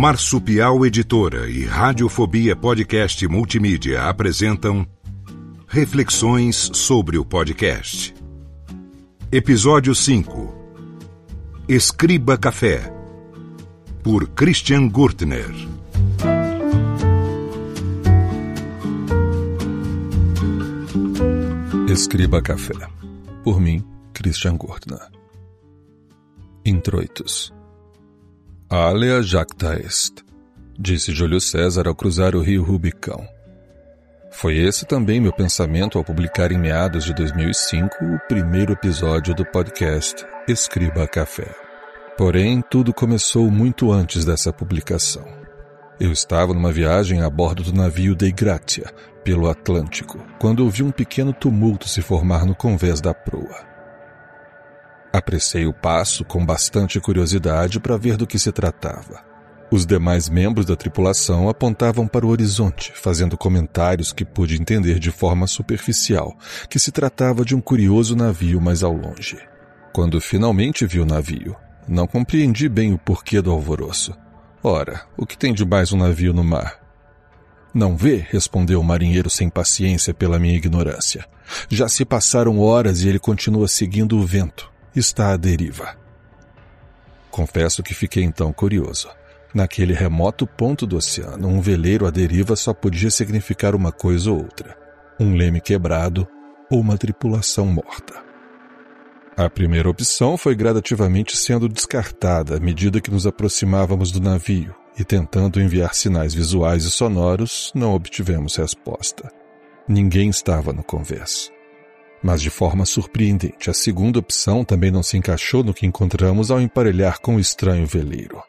Marsupial Editora e Radiofobia Podcast Multimídia apresentam Reflexões sobre o podcast. Episódio 5 Escriba Café por Christian Gurtner. Escriba Café por mim, Christian Gurtner. Introitos Alea jacta est, disse Júlio César ao cruzar o rio Rubicão. Foi esse também meu pensamento ao publicar em meados de 2005 o primeiro episódio do podcast Escriba Café. Porém, tudo começou muito antes dessa publicação. Eu estava numa viagem a bordo do navio Dei Gratia, pelo Atlântico, quando ouvi um pequeno tumulto se formar no convés da proa. Apressei o passo com bastante curiosidade para ver do que se tratava. Os demais membros da tripulação apontavam para o horizonte, fazendo comentários que pude entender de forma superficial que se tratava de um curioso navio mais ao longe. Quando finalmente vi o navio, não compreendi bem o porquê do alvoroço. Ora, o que tem de mais um navio no mar? Não vê, respondeu o marinheiro sem paciência pela minha ignorância. Já se passaram horas e ele continua seguindo o vento está à deriva. Confesso que fiquei então curioso. Naquele remoto ponto do oceano, um veleiro à deriva só podia significar uma coisa ou outra: um leme quebrado ou uma tripulação morta. A primeira opção foi gradativamente sendo descartada à medida que nos aproximávamos do navio e tentando enviar sinais visuais e sonoros, não obtivemos resposta. Ninguém estava no convés. Mas de forma surpreendente, a segunda opção também não se encaixou no que encontramos ao emparelhar com o estranho veleiro.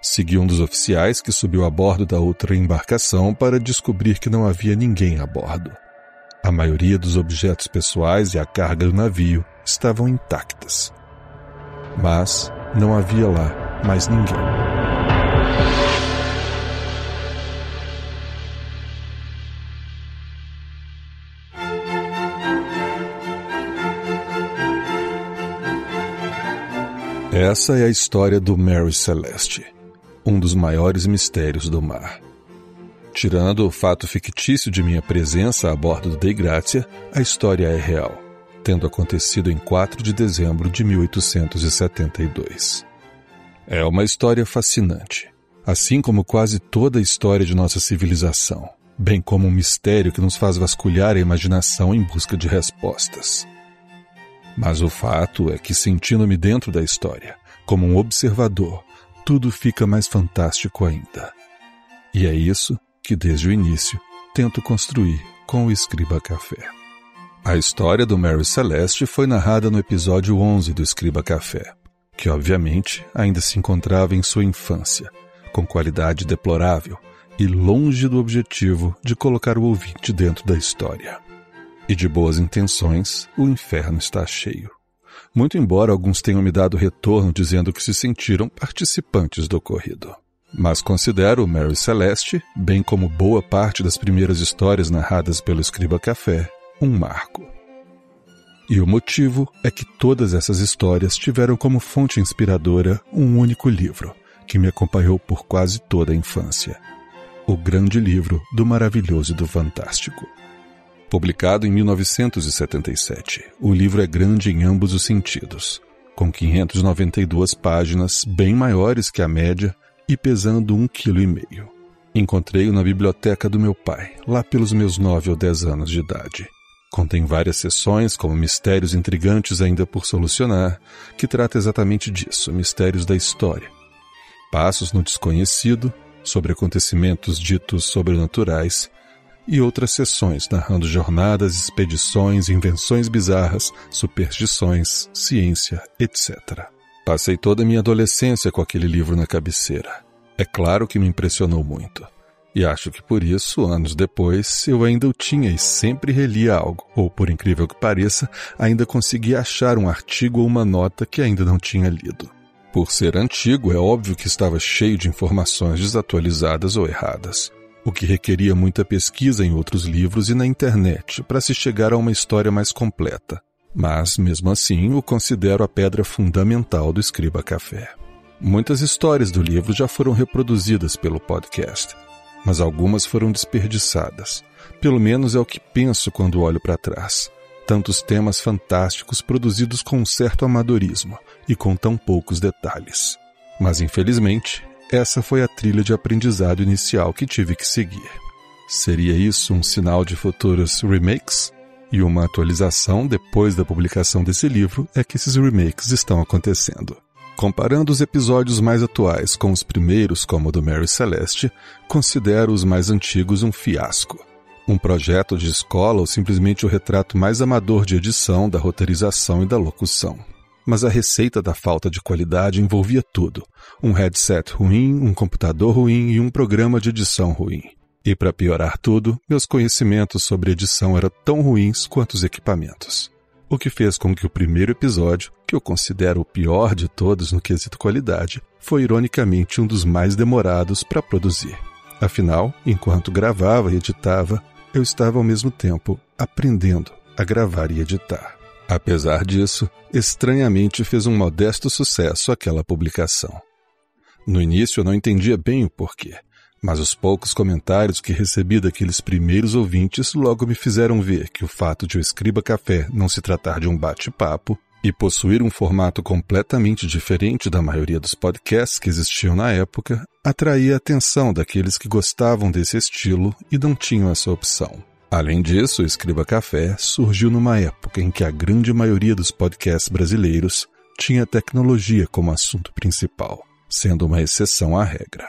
Segui um dos oficiais que subiu a bordo da outra embarcação para descobrir que não havia ninguém a bordo. A maioria dos objetos pessoais e a carga do navio estavam intactas. Mas não havia lá mais ninguém. Essa é a história do Mary Celeste, um dos maiores mistérios do mar. Tirando o fato fictício de minha presença a bordo do Dei Gratia, a história é real, tendo acontecido em 4 de dezembro de 1872. É uma história fascinante, assim como quase toda a história de nossa civilização, bem como um mistério que nos faz vasculhar a imaginação em busca de respostas. Mas o fato é que, sentindo-me dentro da história, como um observador, tudo fica mais fantástico ainda. E é isso que, desde o início, tento construir com o Escriba Café. A história do Mary Celeste foi narrada no episódio 11 do Escriba Café, que obviamente ainda se encontrava em sua infância, com qualidade deplorável e longe do objetivo de colocar o ouvinte dentro da história. E de boas intenções, o inferno está cheio. Muito embora alguns tenham me dado retorno dizendo que se sentiram participantes do ocorrido. Mas considero Mary Celeste, bem como boa parte das primeiras histórias narradas pelo Escriba Café, um marco. E o motivo é que todas essas histórias tiveram como fonte inspiradora um único livro, que me acompanhou por quase toda a infância. O grande livro do maravilhoso e do fantástico. Publicado em 1977, o livro é grande em ambos os sentidos, com 592 páginas, bem maiores que a média e pesando um quilo e meio. Encontrei-o na biblioteca do meu pai, lá pelos meus nove ou dez anos de idade. Contém várias sessões, como Mistérios Intrigantes Ainda por Solucionar, que trata exatamente disso, mistérios da história. Passos no Desconhecido, sobre acontecimentos ditos sobrenaturais, e outras sessões narrando jornadas, expedições, invenções bizarras, superstições, ciência, etc. Passei toda a minha adolescência com aquele livro na cabeceira. É claro que me impressionou muito. E acho que por isso, anos depois, eu ainda o tinha e sempre relia algo, ou por incrível que pareça, ainda conseguia achar um artigo ou uma nota que ainda não tinha lido. Por ser antigo, é óbvio que estava cheio de informações desatualizadas ou erradas, o que requeria muita pesquisa em outros livros e na internet para se chegar a uma história mais completa. Mas, mesmo assim, o considero a pedra fundamental do Escriba Café. Muitas histórias do livro já foram reproduzidas pelo podcast, mas algumas foram desperdiçadas. Pelo menos é o que penso quando olho para trás. Tantos temas fantásticos produzidos com um certo amadorismo e com tão poucos detalhes. Mas infelizmente, essa foi a trilha de aprendizado inicial que tive que seguir. Seria isso um sinal de futuros remakes? E uma atualização depois da publicação desse livro é que esses remakes estão acontecendo. Comparando os episódios mais atuais com os primeiros, como o do Mary Celeste, considero os mais antigos um fiasco. Um projeto de escola ou simplesmente o retrato mais amador de edição, da roteirização e da locução. Mas a receita da falta de qualidade envolvia tudo: um headset ruim, um computador ruim e um programa de edição ruim. E para piorar tudo, meus conhecimentos sobre edição eram tão ruins quanto os equipamentos o que fez com que o primeiro episódio, que eu considero o pior de todos no quesito qualidade, foi ironicamente um dos mais demorados para produzir. Afinal, enquanto gravava e editava, eu estava ao mesmo tempo aprendendo a gravar e editar. Apesar disso, estranhamente fez um modesto sucesso aquela publicação. No início eu não entendia bem o porquê, mas os poucos comentários que recebi daqueles primeiros ouvintes logo me fizeram ver que o fato de o Escriba Café não se tratar de um bate-papo e possuir um formato completamente diferente da maioria dos podcasts que existiam na época, atraía a atenção daqueles que gostavam desse estilo e não tinham essa opção. Além disso, o Escriba Café surgiu numa época em que a grande maioria dos podcasts brasileiros tinha tecnologia como assunto principal, sendo uma exceção à regra.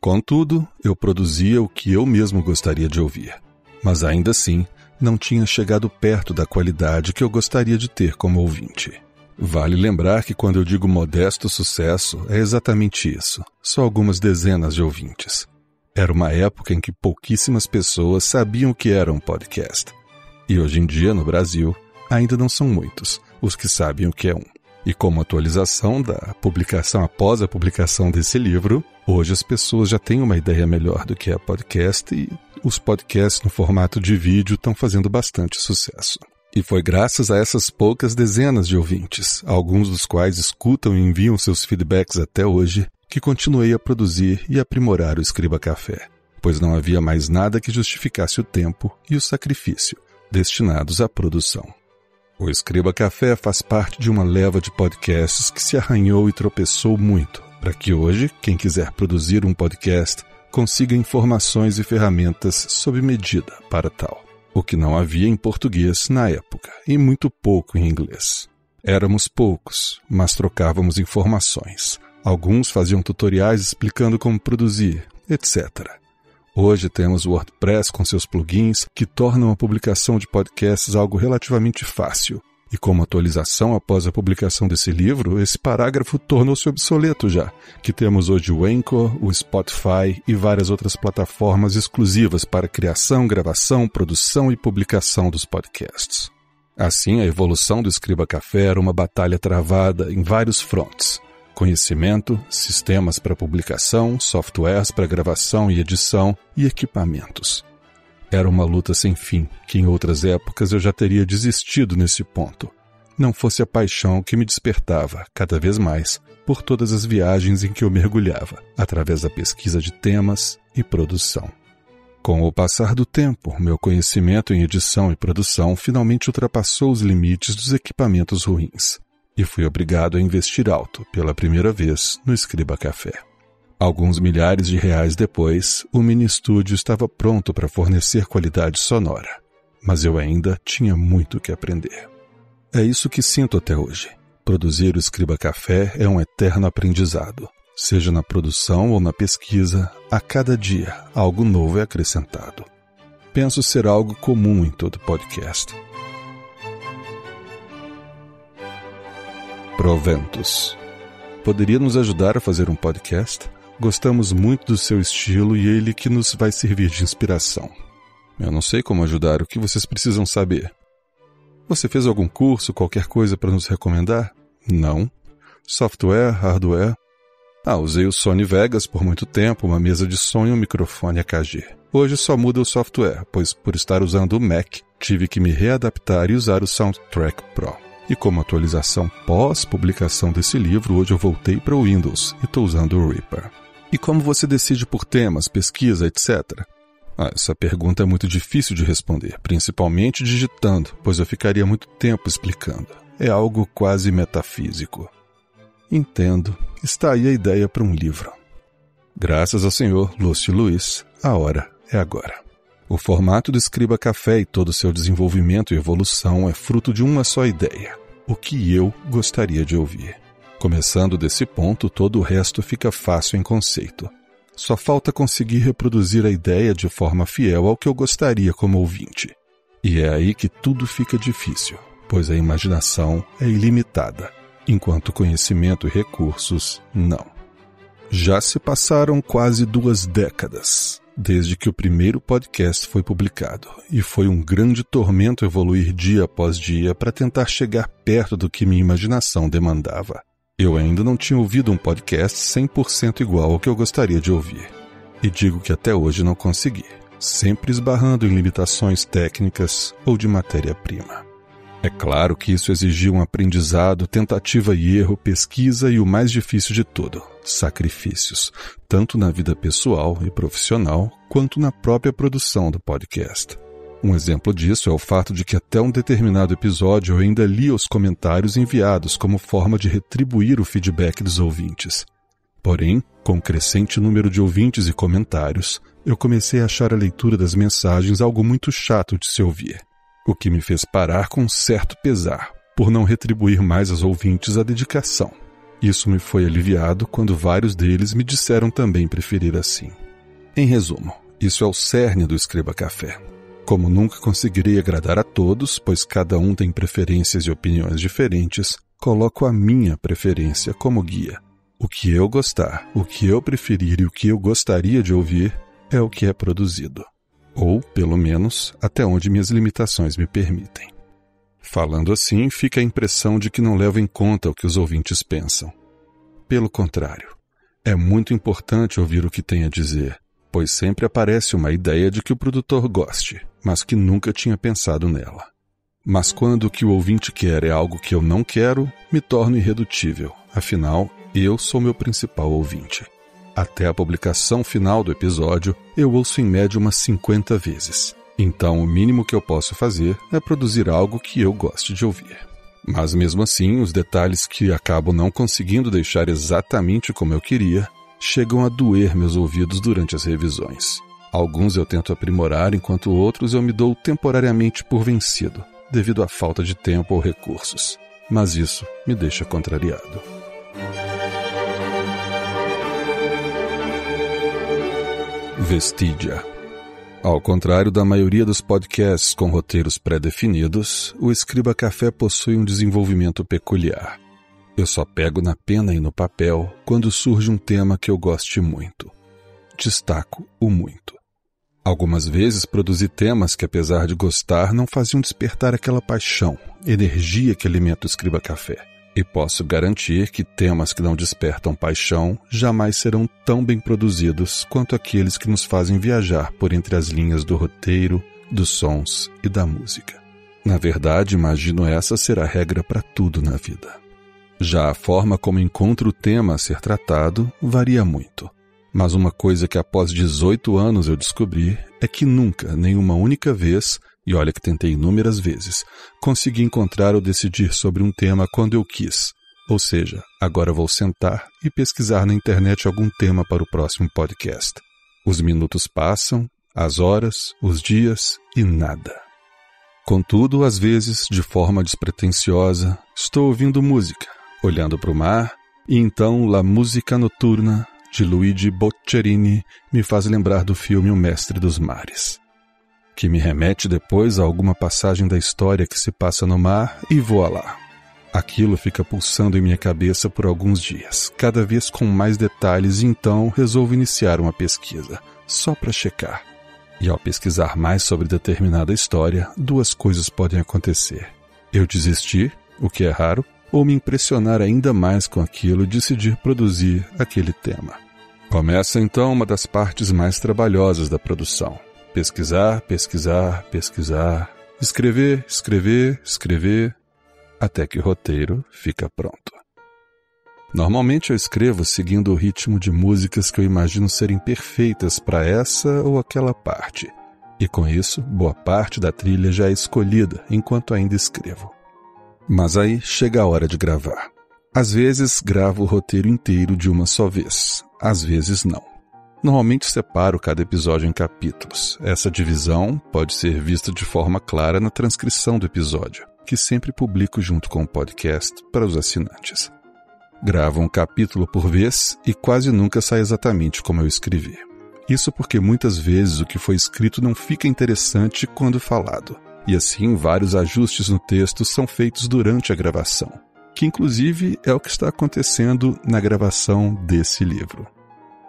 Contudo, eu produzia o que eu mesmo gostaria de ouvir, mas ainda assim não tinha chegado perto da qualidade que eu gostaria de ter como ouvinte. Vale lembrar que quando eu digo modesto sucesso, é exatamente isso, só algumas dezenas de ouvintes. Era uma época em que pouquíssimas pessoas sabiam o que era um podcast. E hoje em dia, no Brasil, ainda não são muitos os que sabem o que é um. E como atualização da publicação após a publicação desse livro, hoje as pessoas já têm uma ideia melhor do que é podcast e os podcasts no formato de vídeo estão fazendo bastante sucesso. E foi graças a essas poucas dezenas de ouvintes, alguns dos quais escutam e enviam seus feedbacks até hoje, que continuei a produzir e aprimorar o Escriba Café, pois não havia mais nada que justificasse o tempo e o sacrifício destinados à produção. O Escriba Café faz parte de uma leva de podcasts que se arranhou e tropeçou muito, para que hoje, quem quiser produzir um podcast, consiga informações e ferramentas sob medida para tal, o que não havia em português na época e muito pouco em inglês. Éramos poucos, mas trocávamos informações. Alguns faziam tutoriais explicando como produzir, etc. Hoje temos o WordPress com seus plugins que tornam a publicação de podcasts algo relativamente fácil. E como atualização após a publicação desse livro, esse parágrafo tornou-se obsoleto já, que temos hoje o Anchor, o Spotify e várias outras plataformas exclusivas para criação, gravação, produção e publicação dos podcasts. Assim, a evolução do Escriba Café era uma batalha travada em vários fronts, conhecimento, sistemas para publicação, softwares para gravação e edição e equipamentos. Era uma luta sem fim, que em outras épocas eu já teria desistido nesse ponto. Não fosse a paixão que me despertava, cada vez mais, por todas as viagens em que eu mergulhava, através da pesquisa de temas e produção. Com o passar do tempo, meu conhecimento em edição e produção finalmente ultrapassou os limites dos equipamentos ruins e fui obrigado a investir alto, pela primeira vez, no Escriba Café. Alguns milhares de reais depois, o mini estúdio estava pronto para fornecer qualidade sonora, mas eu ainda tinha muito que aprender. É isso que sinto até hoje. Produzir o Escriba Café é um eterno aprendizado. Seja na produção ou na pesquisa, a cada dia algo novo é acrescentado. Penso ser algo comum em todo podcast. Proventus. poderia nos ajudar a fazer um podcast? Gostamos muito do seu estilo e ele que nos vai servir de inspiração. Eu não sei como ajudar, o que vocês precisam saber? Você fez algum curso, qualquer coisa para nos recomendar? Não. Software, hardware? Ah, usei o Sony Vegas por muito tempo, uma mesa de som e um microfone AKG. Hoje só muda o software, pois por estar usando o Mac, tive que me readaptar e usar o Soundtrack Pro. E como atualização pós-publicação desse livro, hoje eu voltei para o Windows e estou usando o Reaper. E como você decide por temas, pesquisa, etc? Ah, essa pergunta é muito difícil de responder, principalmente digitando, pois eu ficaria muito tempo explicando. É algo quase metafísico. Entendo. Está aí a ideia para um livro. Graças ao senhor Lúcio Luiz, a hora é agora. O formato do Escriba Café e todo o seu desenvolvimento e evolução é fruto de uma só ideia: o que eu gostaria de ouvir. Começando desse ponto, todo o resto fica fácil em conceito. Só falta conseguir reproduzir a ideia de forma fiel ao que eu gostaria como ouvinte. E é aí que tudo fica difícil, pois a imaginação é ilimitada, enquanto conhecimento e recursos não. Já se passaram quase duas décadas desde que o primeiro podcast foi publicado, e foi um grande tormento evoluir dia após dia para tentar chegar perto do que minha imaginação demandava. Eu ainda não tinha ouvido um podcast 100% igual ao que eu gostaria de ouvir. E digo que até hoje não consegui, sempre esbarrando em limitações técnicas ou de matéria-prima. É claro que isso exigia um aprendizado, tentativa e erro, pesquisa e o mais difícil de tudo, sacrifícios, tanto na vida pessoal e profissional, quanto na própria produção do podcast. Um exemplo disso é o fato de que até um determinado episódio eu ainda lia os comentários enviados como forma de retribuir o feedback dos ouvintes. Porém, com o crescente número de ouvintes e comentários, eu comecei a achar a leitura das mensagens algo muito chato de se ouvir o que me fez parar com certo pesar, por não retribuir mais aos ouvintes a dedicação. Isso me foi aliviado quando vários deles me disseram também preferir assim. Em resumo, isso é o cerne do Escriba Café. Como nunca conseguirei agradar a todos, pois cada um tem preferências e opiniões diferentes, coloco a minha preferência como guia. O que eu gostar, o que eu preferir e o que eu gostaria de ouvir é o que é produzido ou, pelo menos, até onde minhas limitações me permitem. Falando assim, fica a impressão de que não levo em conta o que os ouvintes pensam. Pelo contrário, é muito importante ouvir o que tem a dizer, pois sempre aparece uma ideia de que o produtor goste, mas que nunca tinha pensado nela. Mas quando o que o ouvinte quer é algo que eu não quero, me torno irredutível, afinal, eu sou meu principal ouvinte. Até a publicação final do episódio, eu ouço em média umas 50 vezes. Então, o mínimo que eu posso fazer é produzir algo que eu goste de ouvir. Mas mesmo assim, os detalhes que acabo não conseguindo deixar exatamente como eu queria chegam a doer meus ouvidos durante as revisões. Alguns eu tento aprimorar, enquanto outros eu me dou temporariamente por vencido, devido à falta de tempo ou recursos. Mas isso me deixa contrariado. Vestigia. Ao contrário da maioria dos podcasts com roteiros pré-definidos, o Escriba Café possui um desenvolvimento peculiar. Eu só pego na pena e no papel quando surge um tema que eu goste muito. Destaco o muito. Algumas vezes produzi temas que, apesar de gostar, não faziam despertar aquela paixão, energia que alimenta o Escriba Café. E posso garantir que temas que não despertam paixão jamais serão tão bem produzidos quanto aqueles que nos fazem viajar por entre as linhas do roteiro, dos sons e da música. Na verdade, imagino essa ser a regra para tudo na vida. Já a forma como encontro o tema a ser tratado varia muito. Mas uma coisa que após 18 anos eu descobri é que nunca, nenhuma única vez, e olha que tentei inúmeras vezes, consegui encontrar ou decidir sobre um tema quando eu quis. Ou seja, agora vou sentar e pesquisar na internet algum tema para o próximo podcast. Os minutos passam, as horas, os dias e nada. Contudo, às vezes, de forma despretensiosa, estou ouvindo música, olhando para o mar, e então La Música Noturna, de Luigi Boccherini, me faz lembrar do filme O Mestre dos Mares que me remete depois a alguma passagem da história que se passa no mar e voa lá. Aquilo fica pulsando em minha cabeça por alguns dias, cada vez com mais detalhes, e então resolvo iniciar uma pesquisa, só para checar. E ao pesquisar mais sobre determinada história, duas coisas podem acontecer. Eu desistir, o que é raro, ou me impressionar ainda mais com aquilo e decidir produzir aquele tema. Começa então uma das partes mais trabalhosas da produção. Pesquisar, pesquisar, pesquisar, escrever, escrever, escrever, até que o roteiro fica pronto. Normalmente eu escrevo seguindo o ritmo de músicas que eu imagino serem perfeitas para essa ou aquela parte. E com isso, boa parte da trilha já é escolhida enquanto ainda escrevo. Mas aí chega a hora de gravar. Às vezes gravo o roteiro inteiro de uma só vez, às vezes não. Normalmente separo cada episódio em capítulos. Essa divisão pode ser vista de forma clara na transcrição do episódio que sempre publico junto com o podcast para os assinantes. Gravo um capítulo por vez e quase nunca sai exatamente como eu escrevi. Isso porque muitas vezes o que foi escrito não fica interessante quando falado, e assim vários ajustes no texto são feitos durante a gravação, que inclusive é o que está acontecendo na gravação desse livro.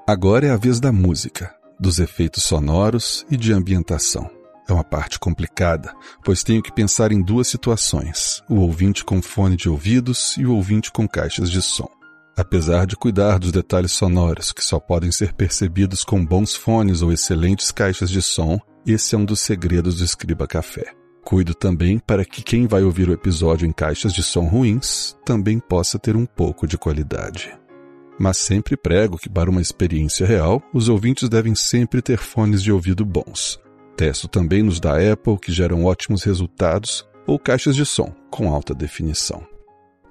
Agora é a vez da música, dos efeitos sonoros e de ambientação. É uma parte complicada, pois tenho que pensar em duas situações: o ouvinte com fone de ouvidos e o ouvinte com caixas de som. Apesar de cuidar dos detalhes sonoros que só podem ser percebidos com bons fones ou excelentes caixas de som, esse é um dos segredos do Escriba Café. Cuido também para que quem vai ouvir o episódio em caixas de som ruins também possa ter um pouco de qualidade. Mas sempre prego que, para uma experiência real, os ouvintes devem sempre ter fones de ouvido bons, Testo também nos da Apple, que geram ótimos resultados, ou caixas de som com alta definição.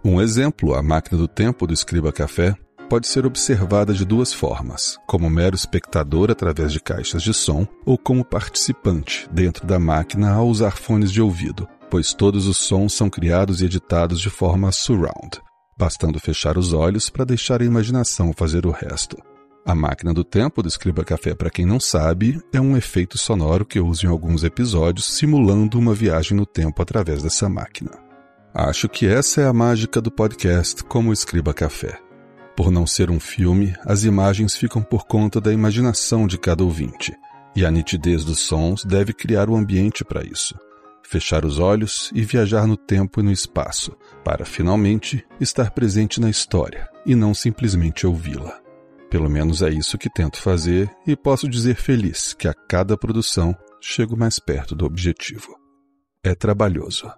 Um exemplo, a máquina do tempo do Escriba Café, pode ser observada de duas formas: como mero espectador através de caixas de som, ou como participante dentro da máquina ao usar fones de ouvido, pois todos os sons são criados e editados de forma surround, bastando fechar os olhos para deixar a imaginação fazer o resto. A máquina do tempo do Escriba Café, para quem não sabe, é um efeito sonoro que eu uso em alguns episódios, simulando uma viagem no tempo através dessa máquina. Acho que essa é a mágica do podcast como Escriba Café. Por não ser um filme, as imagens ficam por conta da imaginação de cada ouvinte, e a nitidez dos sons deve criar o ambiente para isso. Fechar os olhos e viajar no tempo e no espaço, para finalmente estar presente na história e não simplesmente ouvi-la. Pelo menos é isso que tento fazer e posso dizer feliz que a cada produção chego mais perto do objetivo. É trabalhoso.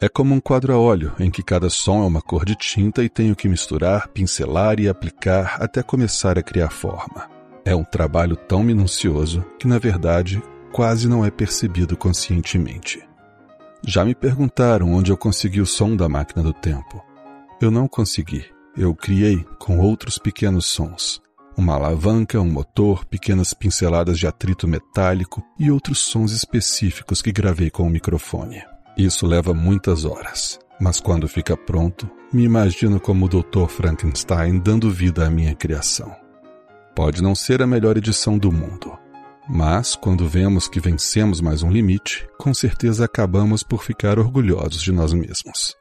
É como um quadro a óleo em que cada som é uma cor de tinta e tenho que misturar, pincelar e aplicar até começar a criar forma. É um trabalho tão minucioso que, na verdade, quase não é percebido conscientemente. Já me perguntaram onde eu consegui o som da máquina do tempo. Eu não consegui. Eu criei com outros pequenos sons uma alavanca, um motor, pequenas pinceladas de atrito metálico e outros sons específicos que gravei com o microfone. Isso leva muitas horas, mas quando fica pronto, me imagino como o Dr. Frankenstein dando vida à minha criação. Pode não ser a melhor edição do mundo, mas quando vemos que vencemos mais um limite, com certeza acabamos por ficar orgulhosos de nós mesmos.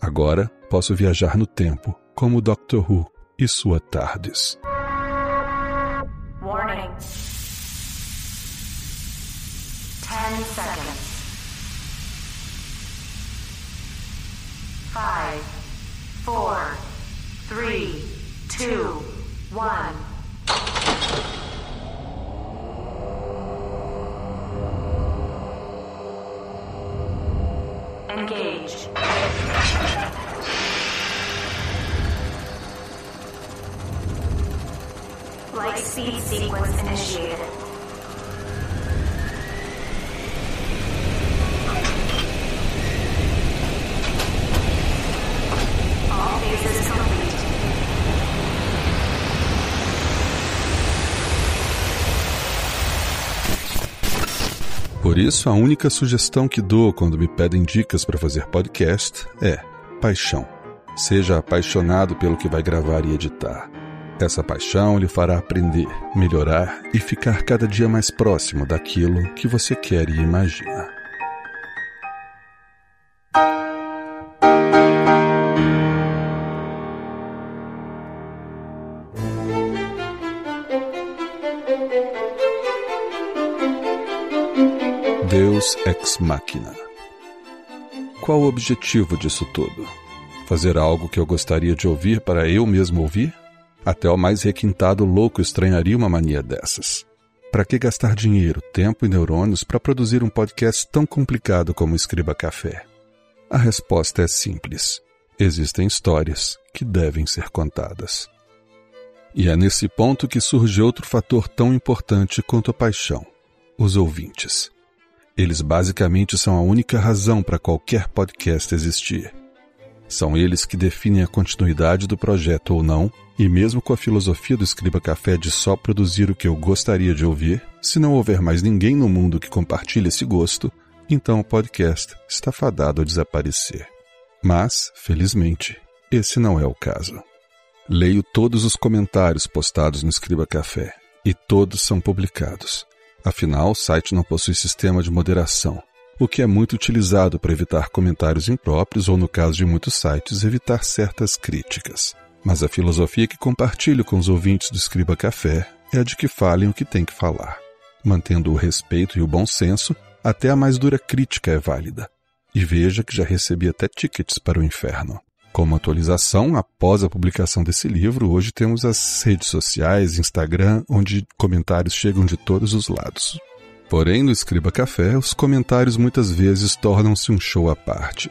Agora posso viajar no tempo, como o Doctor Who e sua TARDIS. Warning. 10 seconds. 5, 4, 3, 2, 1. Engage. Light speed sequence initiated. Isso, a única sugestão que dou quando me pedem dicas para fazer podcast é paixão. Seja apaixonado pelo que vai gravar e editar. Essa paixão lhe fará aprender, melhorar e ficar cada dia mais próximo daquilo que você quer e imagina. Deus ex machina. Qual o objetivo disso tudo? Fazer algo que eu gostaria de ouvir para eu mesmo ouvir? Até o mais requintado louco estranharia uma mania dessas. Para que gastar dinheiro, tempo e neurônios para produzir um podcast tão complicado como Escriba Café? A resposta é simples. Existem histórias que devem ser contadas. E é nesse ponto que surge outro fator tão importante quanto a paixão: os ouvintes. Eles basicamente são a única razão para qualquer podcast existir. São eles que definem a continuidade do projeto ou não, e mesmo com a filosofia do Escriba Café de só produzir o que eu gostaria de ouvir, se não houver mais ninguém no mundo que compartilhe esse gosto, então o podcast está fadado a desaparecer. Mas, felizmente, esse não é o caso. Leio todos os comentários postados no Escriba Café, e todos são publicados. Afinal, o site não possui sistema de moderação, o que é muito utilizado para evitar comentários impróprios ou, no caso de muitos sites, evitar certas críticas. Mas a filosofia que compartilho com os ouvintes do Escriba Café é a de que falem o que tem que falar. Mantendo o respeito e o bom senso, até a mais dura crítica é válida. E veja que já recebi até tickets para o inferno. Como atualização, após a publicação desse livro, hoje temos as redes sociais, Instagram, onde comentários chegam de todos os lados. Porém, no Escriba Café, os comentários muitas vezes tornam-se um show à parte,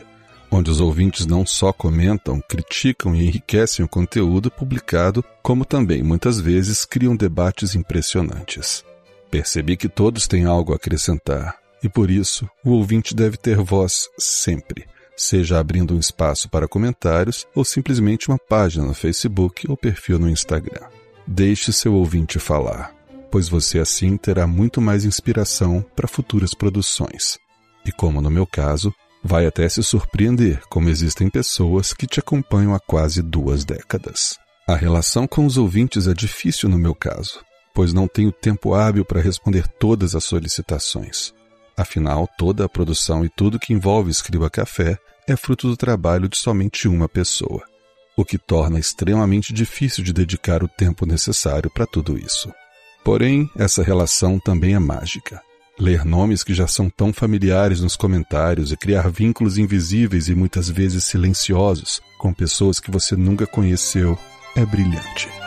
onde os ouvintes não só comentam, criticam e enriquecem o conteúdo publicado, como também muitas vezes criam debates impressionantes. Percebi que todos têm algo a acrescentar, e por isso o ouvinte deve ter voz sempre, seja abrindo um espaço para comentários ou simplesmente uma página no Facebook ou perfil no Instagram. Deixe seu ouvinte falar pois você assim terá muito mais inspiração para futuras produções. E como no meu caso, vai até se surpreender como existem pessoas que te acompanham há quase duas décadas. A relação com os ouvintes é difícil no meu caso, pois não tenho tempo hábil para responder todas as solicitações. Afinal, toda a produção e tudo que envolve Escriba Café é fruto do trabalho de somente uma pessoa, o que torna extremamente difícil de dedicar o tempo necessário para tudo isso. Porém, essa relação também é mágica. Ler nomes que já são tão familiares nos comentários e criar vínculos invisíveis e muitas vezes silenciosos com pessoas que você nunca conheceu é brilhante.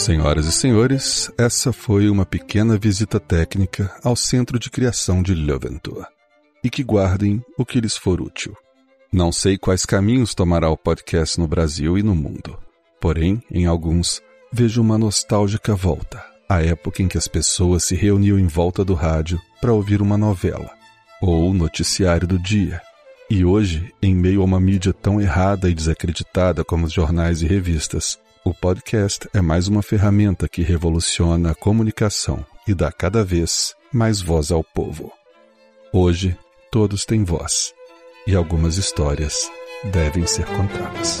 Senhoras e senhores, essa foi uma pequena visita técnica ao centro de criação de Leventua. E que guardem o que lhes for útil. Não sei quais caminhos tomará o podcast no Brasil e no mundo. Porém, em alguns, vejo uma nostálgica volta à época em que as pessoas se reuniam em volta do rádio para ouvir uma novela ou o noticiário do dia. E hoje, em meio a uma mídia tão errada e desacreditada como os jornais e revistas, o podcast é mais uma ferramenta que revoluciona a comunicação e dá cada vez mais voz ao povo. Hoje, todos têm voz e algumas histórias devem ser contadas.